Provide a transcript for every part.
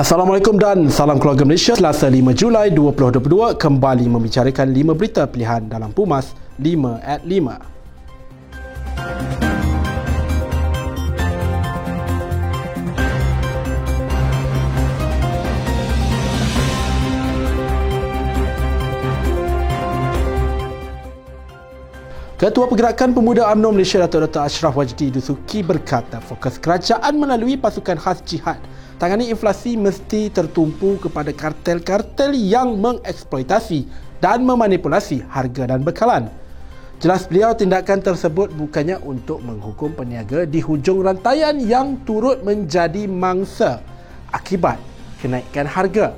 Assalamualaikum dan salam keluarga Malaysia. Selasa 5 Julai 2022 kembali membicarakan 5 berita pilihan dalam Pumas 5 at 5. Ketua Pergerakan Pemuda UMNO Malaysia Datuk Dr. Ashraf Wajdi Dusuki berkata fokus kerajaan melalui pasukan khas jihad tangani inflasi mesti tertumpu kepada kartel-kartel yang mengeksploitasi dan memanipulasi harga dan bekalan. Jelas beliau tindakan tersebut bukannya untuk menghukum peniaga di hujung rantaian yang turut menjadi mangsa akibat kenaikan harga.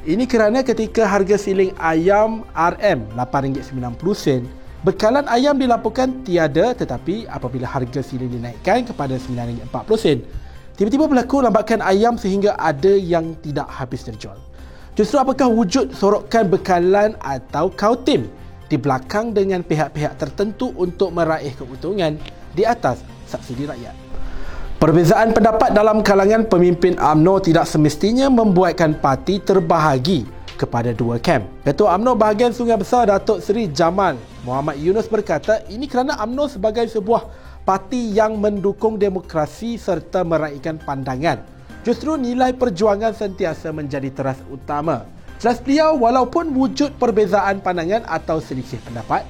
Ini kerana ketika harga siling ayam RM RM8.90 bekalan ayam dilaporkan tiada tetapi apabila harga siling dinaikkan kepada RM9.40 Tiba-tiba berlaku lambakan ayam sehingga ada yang tidak habis terjual. Justru apakah wujud sorokan bekalan atau kautim di belakang dengan pihak-pihak tertentu untuk meraih keuntungan di atas subsidi rakyat? Perbezaan pendapat dalam kalangan pemimpin AMNO tidak semestinya membuatkan parti terbahagi kepada dua kem. Ketua AMNO bahagian Sungai Besar Datuk Seri Jamal Muhammad Yunus berkata ini kerana AMNO sebagai sebuah parti yang mendukung demokrasi serta meraihkan pandangan. Justru nilai perjuangan sentiasa menjadi teras utama. Jelas beliau walaupun wujud perbezaan pandangan atau selisih pendapat,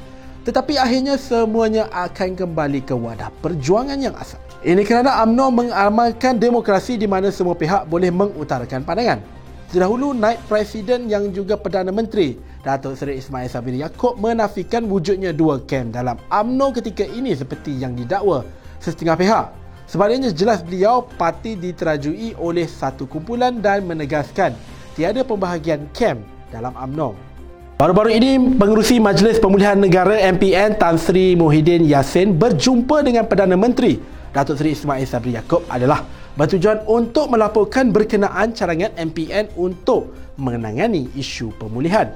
tetapi akhirnya semuanya akan kembali ke wadah perjuangan yang asal. Ini kerana AMNO mengamalkan demokrasi di mana semua pihak boleh mengutarakan pandangan. Terdahulu naik presiden yang juga Perdana Menteri Datuk Seri Ismail Sabri Yaakob menafikan wujudnya dua kem dalam AMNO ketika ini seperti yang didakwa setengah pihak. Sebaliknya jelas beliau parti diterajui oleh satu kumpulan dan menegaskan tiada pembahagian kem dalam AMNO. Baru-baru ini, pengerusi Majlis Pemulihan Negara MPN Tan Sri Muhyiddin Yassin berjumpa dengan Perdana Menteri Datuk Seri Ismail Sabri Yaakob adalah bertujuan untuk melaporkan berkenaan carangan MPN untuk menangani isu pemulihan.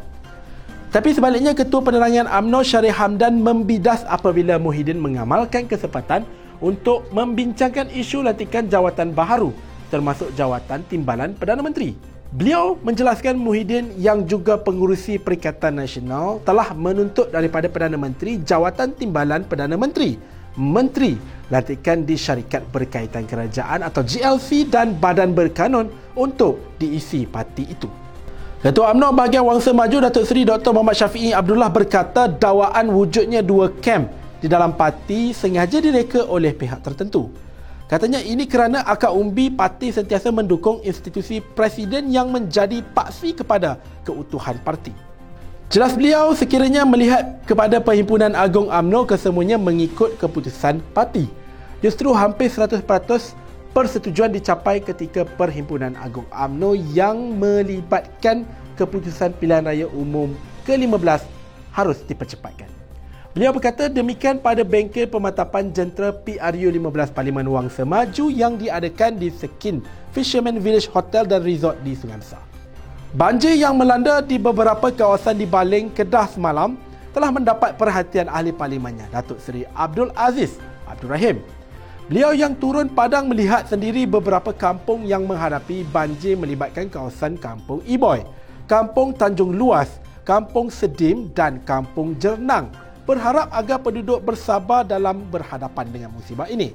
Tapi sebaliknya Ketua Penerangan AMNO Syarif Hamdan membidas apabila Muhyiddin mengamalkan kesempatan untuk membincangkan isu lantikan jawatan baharu termasuk jawatan timbalan Perdana Menteri. Beliau menjelaskan Muhyiddin yang juga pengurusi Perikatan Nasional telah menuntut daripada Perdana Menteri jawatan timbalan Perdana Menteri. Menteri lantikan di syarikat berkaitan kerajaan atau GLC dan badan berkanun untuk diisi parti itu. Ketua UMNO bahagian Wangsa Maju Datuk Seri Dr. Muhammad Syafiee Abdullah berkata dakwaan wujudnya dua kem di dalam parti sengaja direka oleh pihak tertentu. Katanya ini kerana akar umbi parti sentiasa mendukung institusi presiden yang menjadi paksi kepada keutuhan parti. Jelas beliau sekiranya melihat kepada Perhimpunan Agung UMNO kesemuanya mengikut keputusan parti. Justru hampir 100% persetujuan dicapai ketika Perhimpunan Agung AMNO yang melibatkan keputusan pilihan raya umum ke-15 harus dipercepatkan. Beliau berkata demikian pada bengkel pematapan jentera PRU 15 Parlimen Wang Semaju yang diadakan di Sekin Fisherman Village Hotel dan Resort di Sungai Besar. Banjir yang melanda di beberapa kawasan di Baling, Kedah semalam telah mendapat perhatian ahli parlimennya, Datuk Seri Abdul Aziz Abdul Rahim. Beliau yang turun padang melihat sendiri beberapa kampung yang menghadapi banjir melibatkan kawasan Kampung Iboy, Kampung Tanjung Luas, Kampung Sedim dan Kampung Jernang. Berharap agar penduduk bersabar dalam berhadapan dengan musibah ini.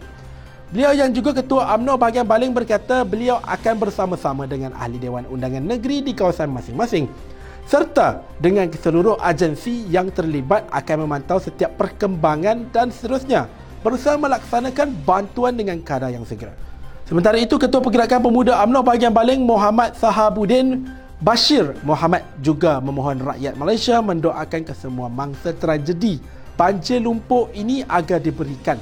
Beliau yang juga Ketua AMNO bahagian Baling berkata beliau akan bersama-sama dengan Ahli Dewan Undangan Negeri di kawasan masing-masing serta dengan seluruh agensi yang terlibat akan memantau setiap perkembangan dan seterusnya berusaha melaksanakan bantuan dengan kadar yang segera. Sementara itu, Ketua Pergerakan Pemuda UMNO bahagian Baling Muhammad Sahabuddin Bashir Muhammad juga memohon rakyat Malaysia mendoakan kesemua mangsa tragedi banjir lumpur ini agar diberikan.